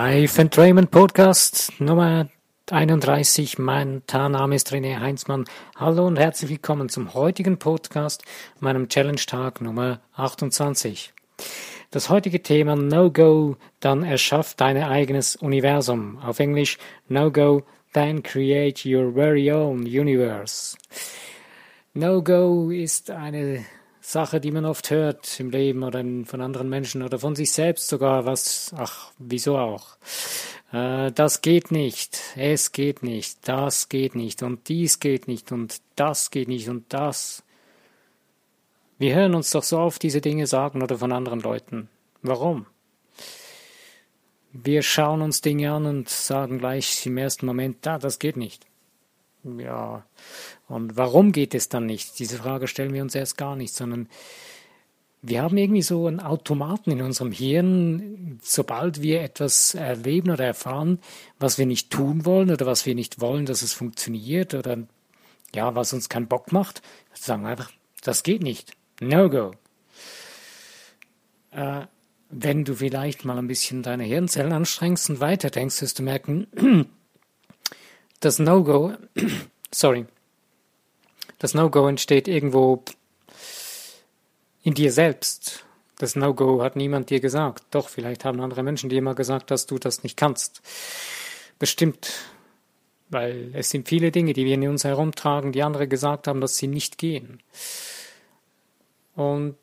Live Entrainment Podcast Nummer 31. Mein Name ist René Heinzmann. Hallo und herzlich willkommen zum heutigen Podcast, meinem Challenge-Tag Nummer 28. Das heutige Thema No-Go, dann erschaff dein eigenes Universum. Auf Englisch No-Go, then create your very own universe. No-Go ist eine Sache, die man oft hört im Leben oder von anderen Menschen oder von sich selbst sogar, was, ach, wieso auch. Äh, das geht nicht, es geht nicht, das geht nicht und dies geht nicht und das geht nicht und das. Wir hören uns doch so oft diese Dinge sagen oder von anderen Leuten. Warum? Wir schauen uns Dinge an und sagen gleich im ersten Moment, da, das geht nicht. Ja, und warum geht es dann nicht? Diese Frage stellen wir uns erst gar nicht, sondern wir haben irgendwie so einen Automaten in unserem Hirn, sobald wir etwas erleben oder erfahren, was wir nicht tun wollen oder was wir nicht wollen, dass es funktioniert oder ja, was uns keinen Bock macht, sagen wir einfach, das geht nicht. No go. Äh, wenn du vielleicht mal ein bisschen deine Hirnzellen anstrengst und weiterdenkst, wirst du merken, das No-Go, sorry, das No-Go entsteht irgendwo in dir selbst. Das No-Go hat niemand dir gesagt. Doch, vielleicht haben andere Menschen dir mal gesagt, dass du das nicht kannst. Bestimmt. Weil es sind viele Dinge, die wir in uns herumtragen, die andere gesagt haben, dass sie nicht gehen. Und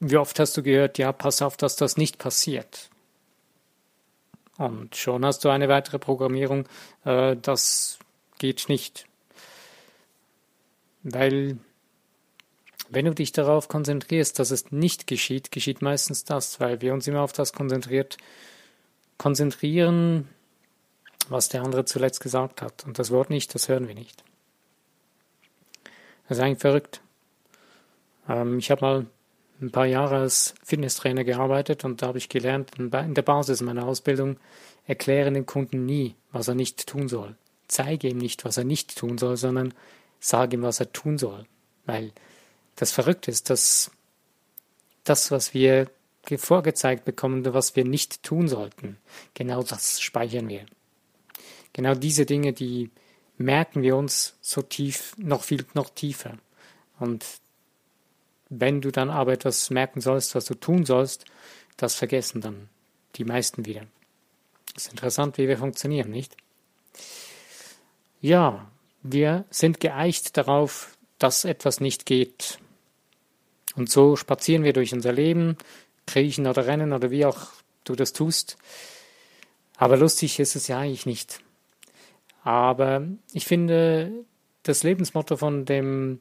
wie oft hast du gehört, ja, pass auf, dass das nicht passiert. Und schon hast du eine weitere Programmierung, äh, das geht nicht. Weil wenn du dich darauf konzentrierst, dass es nicht geschieht, geschieht meistens das, weil wir uns immer auf das konzentriert, konzentrieren, was der andere zuletzt gesagt hat. Und das Wort nicht, das hören wir nicht. Das ist eigentlich verrückt. Ähm, ich habe mal ein paar Jahre als Fitnesstrainer gearbeitet und da habe ich gelernt, in der Basis meiner Ausbildung, erkläre dem Kunden nie, was er nicht tun soll. Zeige ihm nicht, was er nicht tun soll, sondern sage ihm, was er tun soll. Weil das Verrückte ist, dass das, was wir vorgezeigt bekommen, was wir nicht tun sollten, genau das speichern wir. Genau diese Dinge, die merken wir uns so tief, noch viel, noch tiefer. Und wenn du dann aber etwas merken sollst, was du tun sollst, das vergessen dann die meisten wieder. Ist interessant, wie wir funktionieren, nicht? Ja, wir sind geeicht darauf, dass etwas nicht geht. Und so spazieren wir durch unser Leben, kriechen oder rennen oder wie auch du das tust. Aber lustig ist es ja eigentlich nicht. Aber ich finde das Lebensmotto von dem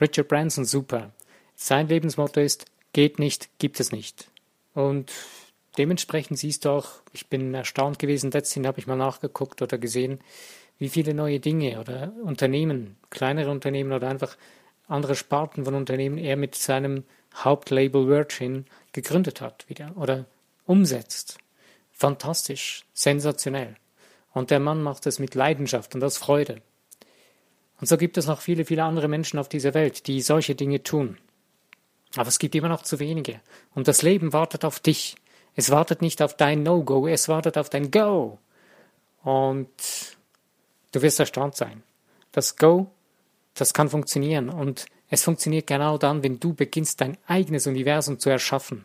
Richard Branson super. Sein Lebensmotto ist, geht nicht, gibt es nicht. Und dementsprechend siehst du auch, ich bin erstaunt gewesen, letztens habe ich mal nachgeguckt oder gesehen, wie viele neue Dinge oder Unternehmen, kleinere Unternehmen oder einfach andere Sparten von Unternehmen er mit seinem Hauptlabel Virgin gegründet hat wieder oder umsetzt. Fantastisch, sensationell. Und der Mann macht es mit Leidenschaft und aus Freude. Und so gibt es noch viele, viele andere Menschen auf dieser Welt, die solche Dinge tun. Aber es gibt immer noch zu wenige. Und das Leben wartet auf dich. Es wartet nicht auf dein No-Go, es wartet auf dein Go. Und du wirst erstaunt sein. Das Go, das kann funktionieren. Und es funktioniert genau dann, wenn du beginnst, dein eigenes Universum zu erschaffen.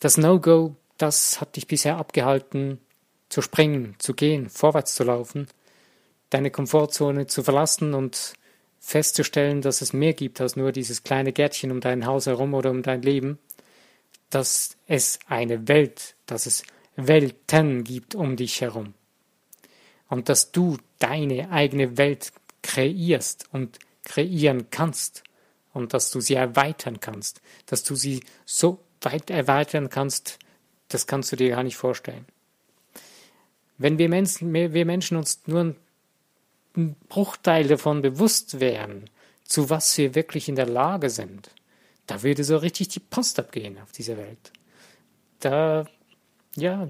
Das No-Go, das hat dich bisher abgehalten, zu springen, zu gehen, vorwärts zu laufen, deine Komfortzone zu verlassen und festzustellen, dass es mehr gibt als nur dieses kleine Gärtchen um dein Haus herum oder um dein Leben, dass es eine Welt, dass es Welten gibt um dich herum und dass du deine eigene Welt kreierst und kreieren kannst und dass du sie erweitern kannst, dass du sie so weit erweitern kannst, das kannst du dir gar nicht vorstellen. Wenn wir Menschen, wir Menschen uns nur ein Bruchteil davon bewusst wären, zu was wir wirklich in der Lage sind, da würde so richtig die Post abgehen auf dieser Welt. Da, ja,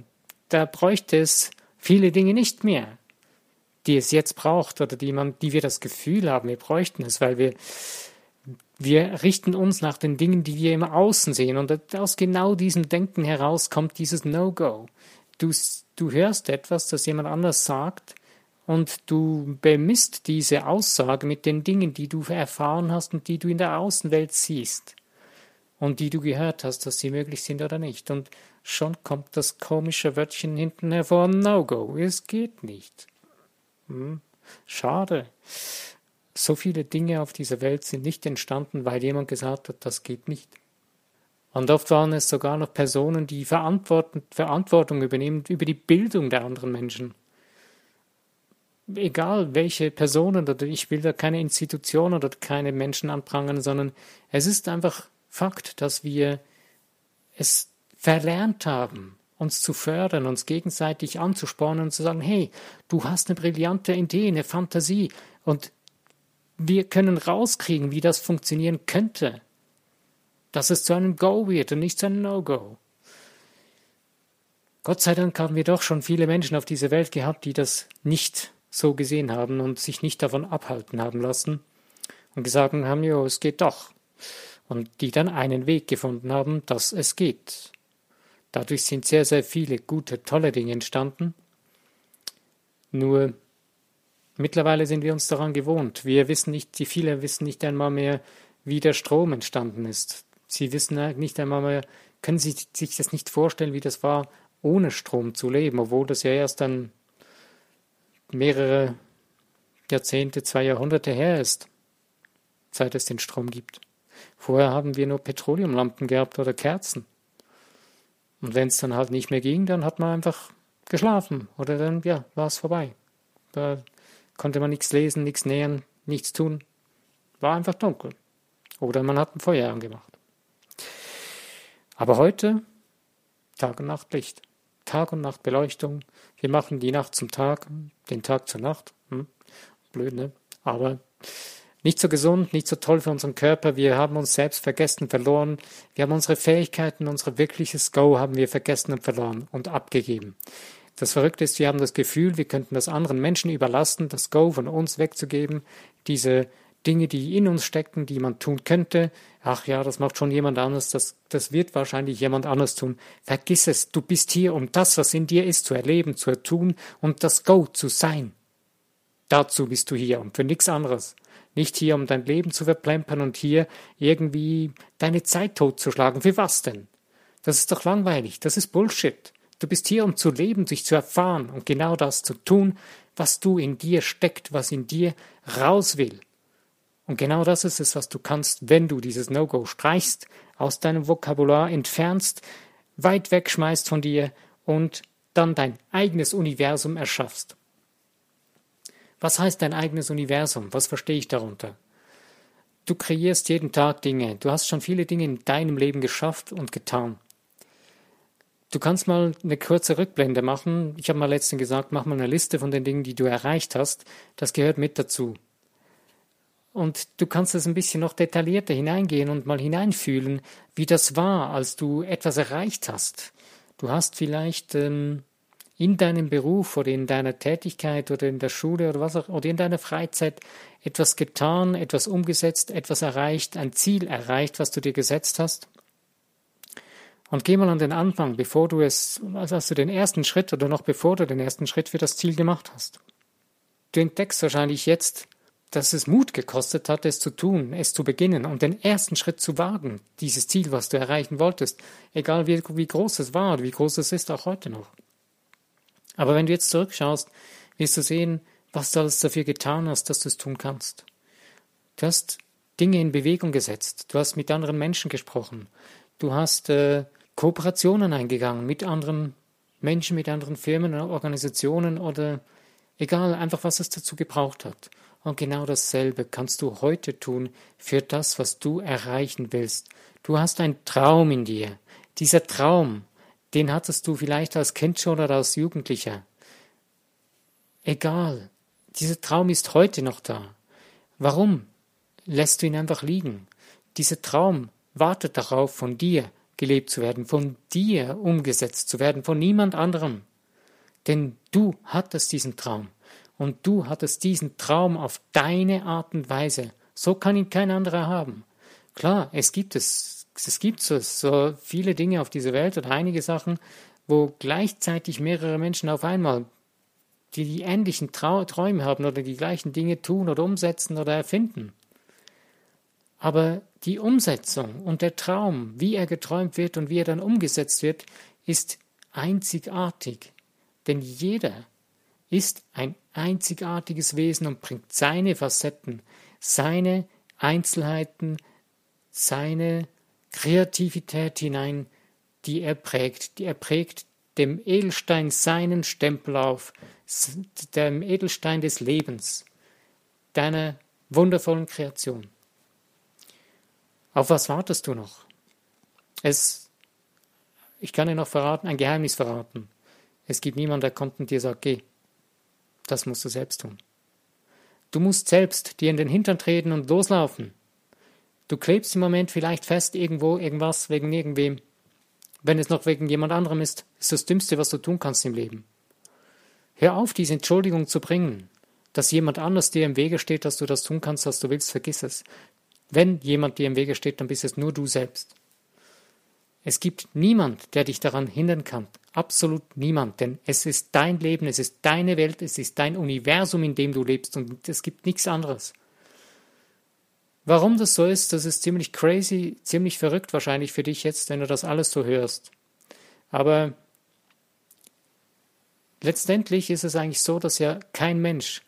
da bräuchte es viele Dinge nicht mehr, die es jetzt braucht oder die man, die wir das Gefühl haben, wir bräuchten es, weil wir, Wir richten uns nach den Dingen, die wir im Außen sehen. Und aus genau diesem Denken heraus kommt dieses No-Go. Du, du hörst etwas, das jemand anders sagt, und du bemisst diese Aussage mit den Dingen, die du erfahren hast und die du in der Außenwelt siehst und die du gehört hast, dass sie möglich sind oder nicht. Und schon kommt das komische Wörtchen hinten hervor, No-Go, es geht nicht. Hm, schade. So viele Dinge auf dieser Welt sind nicht entstanden, weil jemand gesagt hat, das geht nicht. Und oft waren es sogar noch Personen, die Verantwortung übernehmen über die Bildung der anderen Menschen. Egal welche Personen, oder ich will da keine Institution oder keine Menschen anprangern, sondern es ist einfach Fakt, dass wir es verlernt haben, uns zu fördern, uns gegenseitig anzuspornen und zu sagen, hey, du hast eine brillante Idee, eine Fantasie und wir können rauskriegen, wie das funktionieren könnte, dass es zu einem Go wird und nicht zu einem No-Go. Gott sei Dank haben wir doch schon viele Menschen auf dieser Welt gehabt, die das nicht so gesehen haben und sich nicht davon abhalten haben lassen und gesagt haben, jo, es geht doch und die dann einen Weg gefunden haben, dass es geht. Dadurch sind sehr, sehr viele gute, tolle Dinge entstanden. Nur mittlerweile sind wir uns daran gewohnt. Wir wissen nicht, die viele wissen nicht einmal mehr, wie der Strom entstanden ist. Sie wissen nicht einmal mehr, können Sie sich das nicht vorstellen, wie das war, ohne Strom zu leben, obwohl das ja erst dann mehrere Jahrzehnte, zwei Jahrhunderte her ist, seit es den Strom gibt. Vorher haben wir nur Petroleumlampen gehabt oder Kerzen. Und wenn es dann halt nicht mehr ging, dann hat man einfach geschlafen oder dann, ja, war es vorbei. Da konnte man nichts lesen, nichts nähern, nichts tun. War einfach dunkel. Oder man hat ein Feuer angemacht. Aber heute Tag und Nacht Licht. Tag und Nacht Beleuchtung. Wir machen die Nacht zum Tag, den Tag zur Nacht. Hm? Blöd, ne? Aber nicht so gesund, nicht so toll für unseren Körper. Wir haben uns selbst vergessen, verloren. Wir haben unsere Fähigkeiten, unser wirkliches Go haben wir vergessen und verloren und abgegeben. Das Verrückte ist, wir haben das Gefühl, wir könnten das anderen Menschen überlassen, das Go von uns wegzugeben, diese Dinge, die in uns stecken, die man tun könnte. Ach ja, das macht schon jemand anders, das, das wird wahrscheinlich jemand anders tun. Vergiss es, du bist hier, um das, was in dir ist, zu erleben, zu tun und das Go zu sein. Dazu bist du hier und für nichts anderes. Nicht hier, um dein Leben zu verplempern und hier irgendwie deine Zeit totzuschlagen. Für was denn? Das ist doch langweilig. Das ist Bullshit. Du bist hier, um zu leben, dich zu erfahren und genau das zu tun, was du in dir steckt, was in dir raus will. Und genau das ist es, was du kannst, wenn du dieses No-Go streichst, aus deinem Vokabular entfernst, weit wegschmeißt von dir und dann dein eigenes Universum erschaffst. Was heißt dein eigenes Universum? Was verstehe ich darunter? Du kreierst jeden Tag Dinge. Du hast schon viele Dinge in deinem Leben geschafft und getan. Du kannst mal eine kurze Rückblende machen. Ich habe mal letztens gesagt, mach mal eine Liste von den Dingen, die du erreicht hast. Das gehört mit dazu. Und du kannst es ein bisschen noch detaillierter hineingehen und mal hineinfühlen, wie das war, als du etwas erreicht hast. Du hast vielleicht ähm, in deinem Beruf oder in deiner Tätigkeit oder in der Schule oder was auch, oder in deiner Freizeit etwas getan, etwas umgesetzt, etwas erreicht, ein Ziel erreicht, was du dir gesetzt hast? Und geh mal an den Anfang, bevor du es, also hast du den ersten Schritt oder noch bevor du den ersten Schritt für das Ziel gemacht hast. Du entdeckst wahrscheinlich jetzt, dass es Mut gekostet hat, es zu tun, es zu beginnen und den ersten Schritt zu wagen, dieses Ziel, was du erreichen wolltest, egal wie, wie groß es war wie groß es ist, auch heute noch. Aber wenn du jetzt zurückschaust, wirst du sehen, was du alles dafür getan hast, dass du es tun kannst. Du hast Dinge in Bewegung gesetzt, du hast mit anderen Menschen gesprochen, du hast äh, Kooperationen eingegangen mit anderen Menschen, mit anderen Firmen, Organisationen oder egal, einfach was es dazu gebraucht hat. Und genau dasselbe kannst du heute tun für das, was du erreichen willst. Du hast einen Traum in dir. Dieser Traum, den hattest du vielleicht als Kind schon oder als Jugendlicher. Egal, dieser Traum ist heute noch da. Warum lässt du ihn einfach liegen? Dieser Traum wartet darauf, von dir gelebt zu werden, von dir umgesetzt zu werden, von niemand anderem. Denn du hattest diesen Traum und du hattest diesen Traum auf deine Art und Weise So kann ihn kein anderer haben. Klar, es gibt es, es gibt so, so viele Dinge auf dieser Welt oder einige Sachen, wo gleichzeitig mehrere Menschen auf einmal die die ähnlichen Trau Träume haben oder die gleichen Dinge tun oder umsetzen oder erfinden. Aber die Umsetzung und der Traum, wie er geträumt wird und wie er dann umgesetzt wird, ist einzigartig. Denn jeder ist ein einzigartiges Wesen und bringt seine Facetten, seine Einzelheiten, seine Kreativität hinein, die er prägt. Die er prägt dem Edelstein seinen Stempel auf, dem Edelstein des Lebens, deiner wundervollen Kreation. Auf was wartest du noch? Es, ich kann dir noch verraten, ein Geheimnis verraten. Es gibt niemanden, der kommt und dir sagt, geh. Das musst du selbst tun. Du musst selbst dir in den Hintern treten und loslaufen. Du klebst im Moment vielleicht fest irgendwo, irgendwas, wegen irgendwem. Wenn es noch wegen jemand anderem ist, ist das Dümmste, was du tun kannst im Leben. Hör auf, diese Entschuldigung zu bringen, dass jemand anders dir im Wege steht, dass du das tun kannst, was du willst, vergiss es. Wenn jemand dir im Wege steht, dann bist es nur du selbst. Es gibt niemand, der dich daran hindern kann. Absolut niemand, denn es ist dein Leben, es ist deine Welt, es ist dein Universum, in dem du lebst und es gibt nichts anderes. Warum das so ist, das ist ziemlich crazy, ziemlich verrückt wahrscheinlich für dich jetzt, wenn du das alles so hörst. Aber letztendlich ist es eigentlich so, dass ja kein Mensch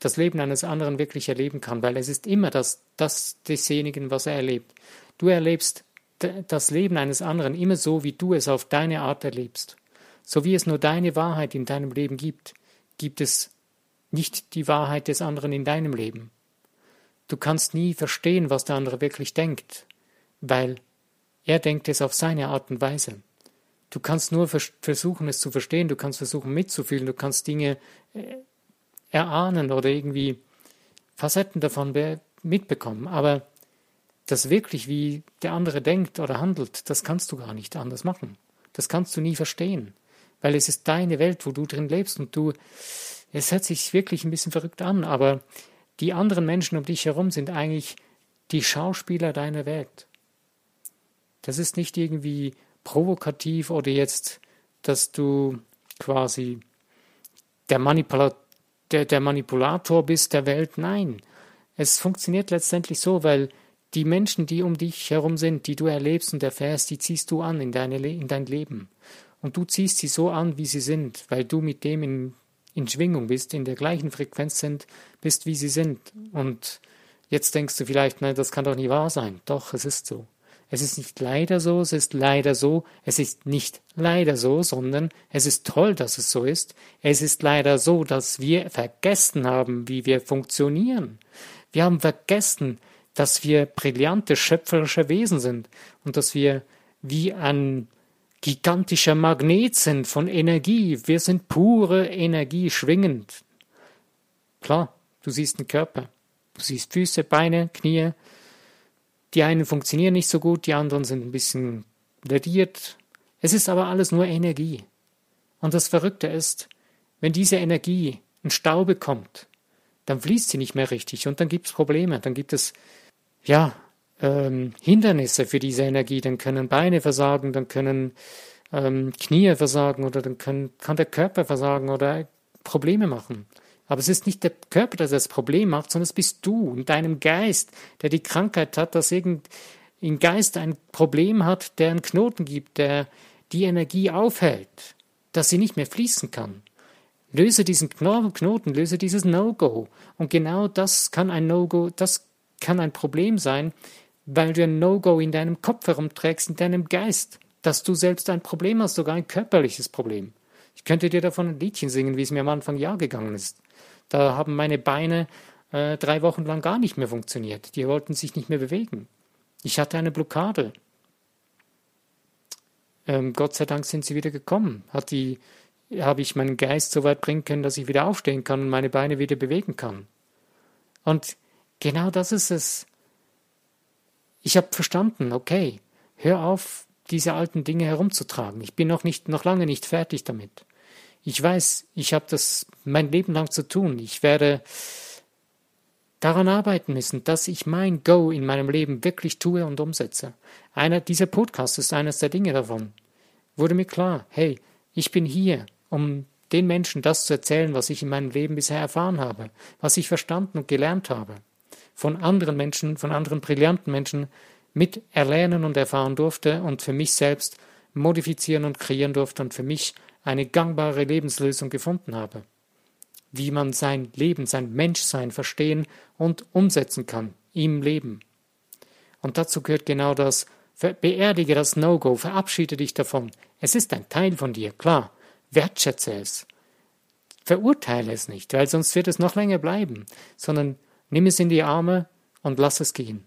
das Leben eines anderen wirklich erleben kann, weil es ist immer das, das desjenigen, was er erlebt. Du erlebst das Leben eines anderen immer so, wie du es auf deine Art erlebst. So wie es nur deine Wahrheit in deinem Leben gibt, gibt es nicht die Wahrheit des anderen in deinem Leben. Du kannst nie verstehen, was der andere wirklich denkt, weil er denkt es auf seine Art und Weise. Du kannst nur vers versuchen, es zu verstehen, du kannst versuchen mitzufühlen, du kannst Dinge äh, erahnen oder irgendwie Facetten davon mitbekommen, aber das wirklich, wie der andere denkt oder handelt, das kannst du gar nicht anders machen. Das kannst du nie verstehen, weil es ist deine Welt, wo du drin lebst und du, es hört sich wirklich ein bisschen verrückt an, aber die anderen Menschen um dich herum sind eigentlich die Schauspieler deiner Welt. Das ist nicht irgendwie provokativ oder jetzt, dass du quasi der, Manipula der, der Manipulator bist der Welt. Nein, es funktioniert letztendlich so, weil die Menschen, die um dich herum sind, die du erlebst und erfährst, die ziehst du an in, deine, in dein Leben. Und du ziehst sie so an, wie sie sind, weil du mit dem in, in Schwingung bist, in der gleichen Frequenz sind, bist, wie sie sind. Und jetzt denkst du vielleicht, nein, das kann doch nie wahr sein. Doch, es ist so. Es ist nicht leider so, es ist leider so, es ist nicht leider so, sondern es ist toll, dass es so ist. Es ist leider so, dass wir vergessen haben, wie wir funktionieren. Wir haben vergessen, dass wir brillante schöpferische Wesen sind und dass wir wie ein gigantischer Magnet sind von Energie. Wir sind pure Energie schwingend. Klar, du siehst einen Körper. Du siehst Füße, Beine, Knie. Die einen funktionieren nicht so gut, die anderen sind ein bisschen lediert. Es ist aber alles nur Energie. Und das Verrückte ist, wenn diese Energie einen Stau bekommt, dann fließt sie nicht mehr richtig und dann gibt es Probleme, dann gibt es ja, ähm, Hindernisse für diese Energie. Dann können Beine versagen, dann können ähm, Knie versagen oder dann können, kann der Körper versagen oder Probleme machen. Aber es ist nicht der Körper, der das Problem macht, sondern es bist du in deinem Geist, der die Krankheit hat, dass irgend im Geist ein Problem hat, der einen Knoten gibt, der die Energie aufhält, dass sie nicht mehr fließen kann. Löse diesen Knoten, löse dieses No-Go. Und genau das kann ein No-Go, das kann ein Problem sein, weil du ein No-Go in deinem Kopf herumträgst, in deinem Geist, dass du selbst ein Problem hast, sogar ein körperliches Problem. Ich könnte dir davon ein Liedchen singen, wie es mir am Anfang Jahr gegangen ist. Da haben meine Beine äh, drei Wochen lang gar nicht mehr funktioniert. Die wollten sich nicht mehr bewegen. Ich hatte eine Blockade. Ähm, Gott sei Dank sind sie wieder gekommen. Hat die, habe ich meinen Geist so weit bringen können, dass ich wieder aufstehen kann und meine Beine wieder bewegen kann. Und Genau das ist es. Ich habe verstanden, okay, hör auf, diese alten Dinge herumzutragen. Ich bin noch nicht, noch lange nicht fertig damit. Ich weiß, ich habe das mein Leben lang zu tun. Ich werde daran arbeiten müssen, dass ich mein Go in meinem Leben wirklich tue und umsetze. Einer dieser Podcasts ist eines der Dinge davon. Wurde mir klar, hey, ich bin hier, um den Menschen das zu erzählen, was ich in meinem Leben bisher erfahren habe, was ich verstanden und gelernt habe, von anderen Menschen, von anderen brillanten Menschen mit erlernen und erfahren durfte und für mich selbst modifizieren und kreieren durfte und für mich eine gangbare Lebenslösung gefunden habe. Wie man sein Leben, sein Menschsein verstehen und umsetzen kann im Leben. Und dazu gehört genau das, beerdige das No-Go, verabschiede dich davon. Es ist ein Teil von dir, klar, wertschätze es. Verurteile es nicht, weil sonst wird es noch länger bleiben, sondern nimm es in die Arme und lass es gehen.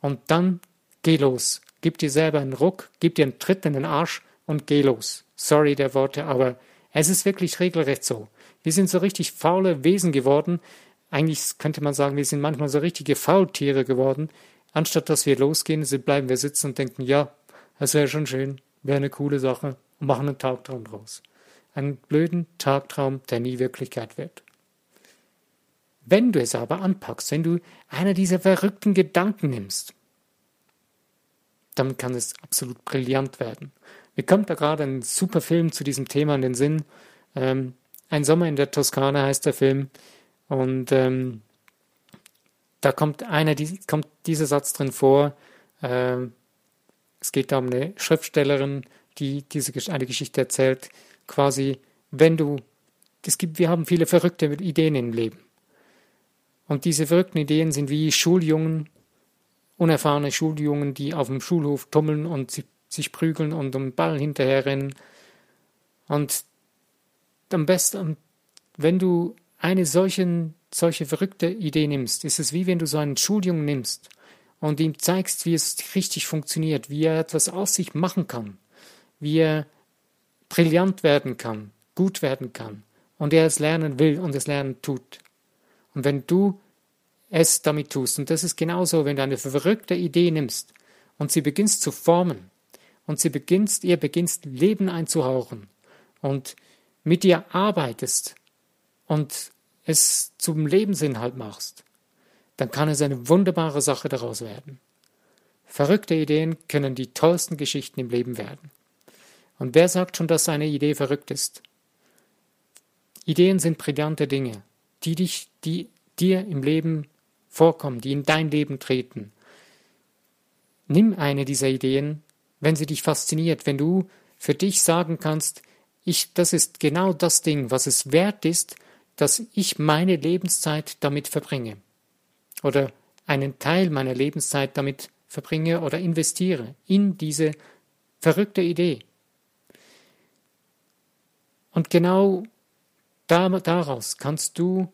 Und dann geh los. Gib dir selber einen Ruck, gib dir einen Tritt in den Arsch und geh los. Sorry der Worte, aber es ist wirklich regelrecht so. Wir sind so richtig faule Wesen geworden. Eigentlich könnte man sagen, wir sind manchmal so richtige Faultiere geworden. Anstatt dass wir losgehen, bleiben wir sitzen und denken, ja, das wäre schon schön, wäre eine coole Sache und machen einen Tagtraum draus. Einen blöden Tagtraum, der nie Wirklichkeit wird. Wenn du es aber anpackst, wenn du einer dieser verrückten Gedanken nimmst, dann kann es absolut brillant werden. Mir kommt da gerade ein super Film zu diesem Thema in den Sinn. Ähm, ein Sommer in der Toskana heißt der Film. Und ähm, da kommt einer, die, kommt dieser Satz drin vor. Ähm, es geht da um eine Schriftstellerin, die diese eine Geschichte erzählt. Quasi, wenn du, es gibt, wir haben viele verrückte Ideen im Leben. Und diese verrückten Ideen sind wie Schuljungen, unerfahrene Schuljungen, die auf dem Schulhof tummeln und sich prügeln und um Ball hinterherrennen. Und am besten, wenn du eine solchen, solche verrückte Idee nimmst, ist es wie wenn du so einen Schuljungen nimmst und ihm zeigst, wie es richtig funktioniert, wie er etwas aus sich machen kann, wie er brillant werden kann, gut werden kann und er es lernen will und es lernen tut. Und wenn du es damit tust. Und das ist genauso, wenn du eine verrückte Idee nimmst und sie beginnst zu formen und sie beginnst, ihr beginnst Leben einzuhauchen und mit ihr arbeitest und es zum Lebensinhalt machst, dann kann es eine wunderbare Sache daraus werden. Verrückte Ideen können die tollsten Geschichten im Leben werden. Und wer sagt schon, dass eine Idee verrückt ist? Ideen sind brillante Dinge, die dich, die dir im Leben vorkommen, die in dein Leben treten. Nimm eine dieser Ideen, wenn sie dich fasziniert, wenn du für dich sagen kannst, ich, das ist genau das Ding, was es wert ist, dass ich meine Lebenszeit damit verbringe. Oder einen Teil meiner Lebenszeit damit verbringe oder investiere in diese verrückte Idee. Und genau daraus kannst du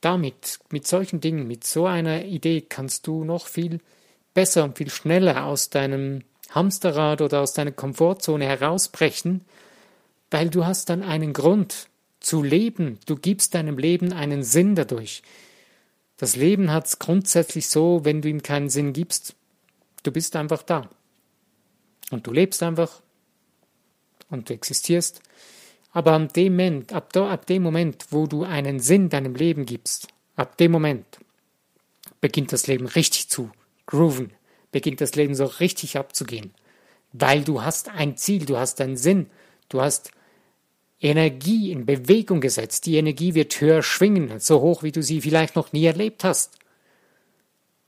damit, mit solchen Dingen, mit so einer Idee kannst du noch viel besser und viel schneller aus deinem Hamsterrad oder aus deiner Komfortzone herausbrechen, weil du hast dann einen Grund zu leben. Du gibst deinem Leben einen Sinn dadurch. Das Leben hat es grundsätzlich so, wenn du ihm keinen Sinn gibst, du bist einfach da. Und du lebst einfach und du existierst aber ab dem, Moment, ab, ab dem Moment, wo du einen Sinn deinem Leben gibst, ab dem Moment beginnt das Leben richtig zu grooven, beginnt das Leben so richtig abzugehen. Weil du hast ein Ziel, du hast einen Sinn, du hast Energie in Bewegung gesetzt. Die Energie wird höher schwingen, so hoch, wie du sie vielleicht noch nie erlebt hast.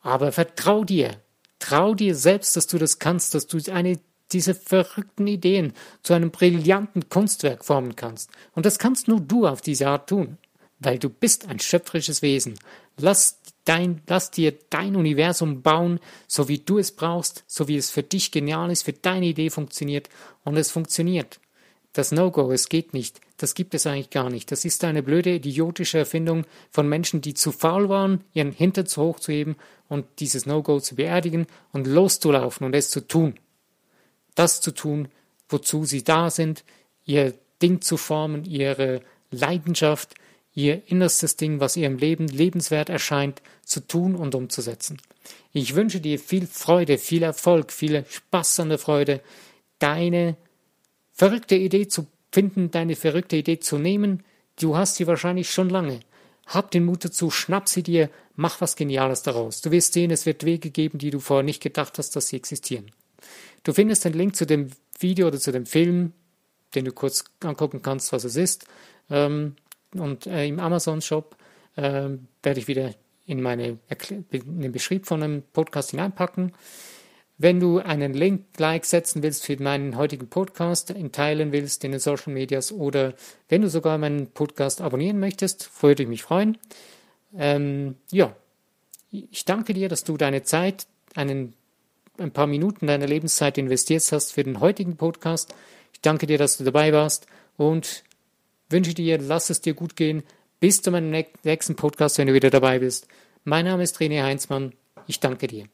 Aber vertrau dir, trau dir selbst, dass du das kannst, dass du eine diese verrückten Ideen zu einem brillanten Kunstwerk formen kannst. Und das kannst nur du auf diese Art tun, weil du bist ein schöpferisches Wesen. Lass, dein, lass dir dein Universum bauen, so wie du es brauchst, so wie es für dich genial ist, für deine Idee funktioniert. Und es funktioniert. Das No-Go, es geht nicht. Das gibt es eigentlich gar nicht. Das ist eine blöde, idiotische Erfindung von Menschen, die zu faul waren, ihren Hintern zu hoch zu heben und dieses No-Go zu beerdigen und loszulaufen und es zu tun das zu tun, wozu sie da sind, ihr Ding zu formen, ihre Leidenschaft, ihr innerstes Ding, was ihrem Leben lebenswert erscheint, zu tun und umzusetzen. Ich wünsche dir viel Freude, viel Erfolg, viel Spaß an der Freude, deine verrückte Idee zu finden, deine verrückte Idee zu nehmen. Du hast sie wahrscheinlich schon lange, hab den Mut dazu, schnapp sie dir, mach was Geniales daraus. Du wirst sehen, es wird Wege geben, die du vorher nicht gedacht hast, dass sie existieren. Du findest den Link zu dem Video oder zu dem Film, den du kurz angucken kannst, was es ist. Ähm, und äh, im Amazon-Shop äh, werde ich wieder in, meine in den Beschrieb von einem Podcast hineinpacken. Wenn du einen Link, Like setzen willst für meinen heutigen Podcast, ihn teilen willst in den Social Medias oder wenn du sogar meinen Podcast abonnieren möchtest, würde ich mich freuen. Ähm, ja, ich danke dir, dass du deine Zeit, einen, ein paar Minuten deiner Lebenszeit investiert hast für den heutigen Podcast. Ich danke dir, dass du dabei warst und wünsche dir, lass es dir gut gehen. Bis zu meinem nächsten Podcast, wenn du wieder dabei bist. Mein Name ist René Heinzmann. Ich danke dir.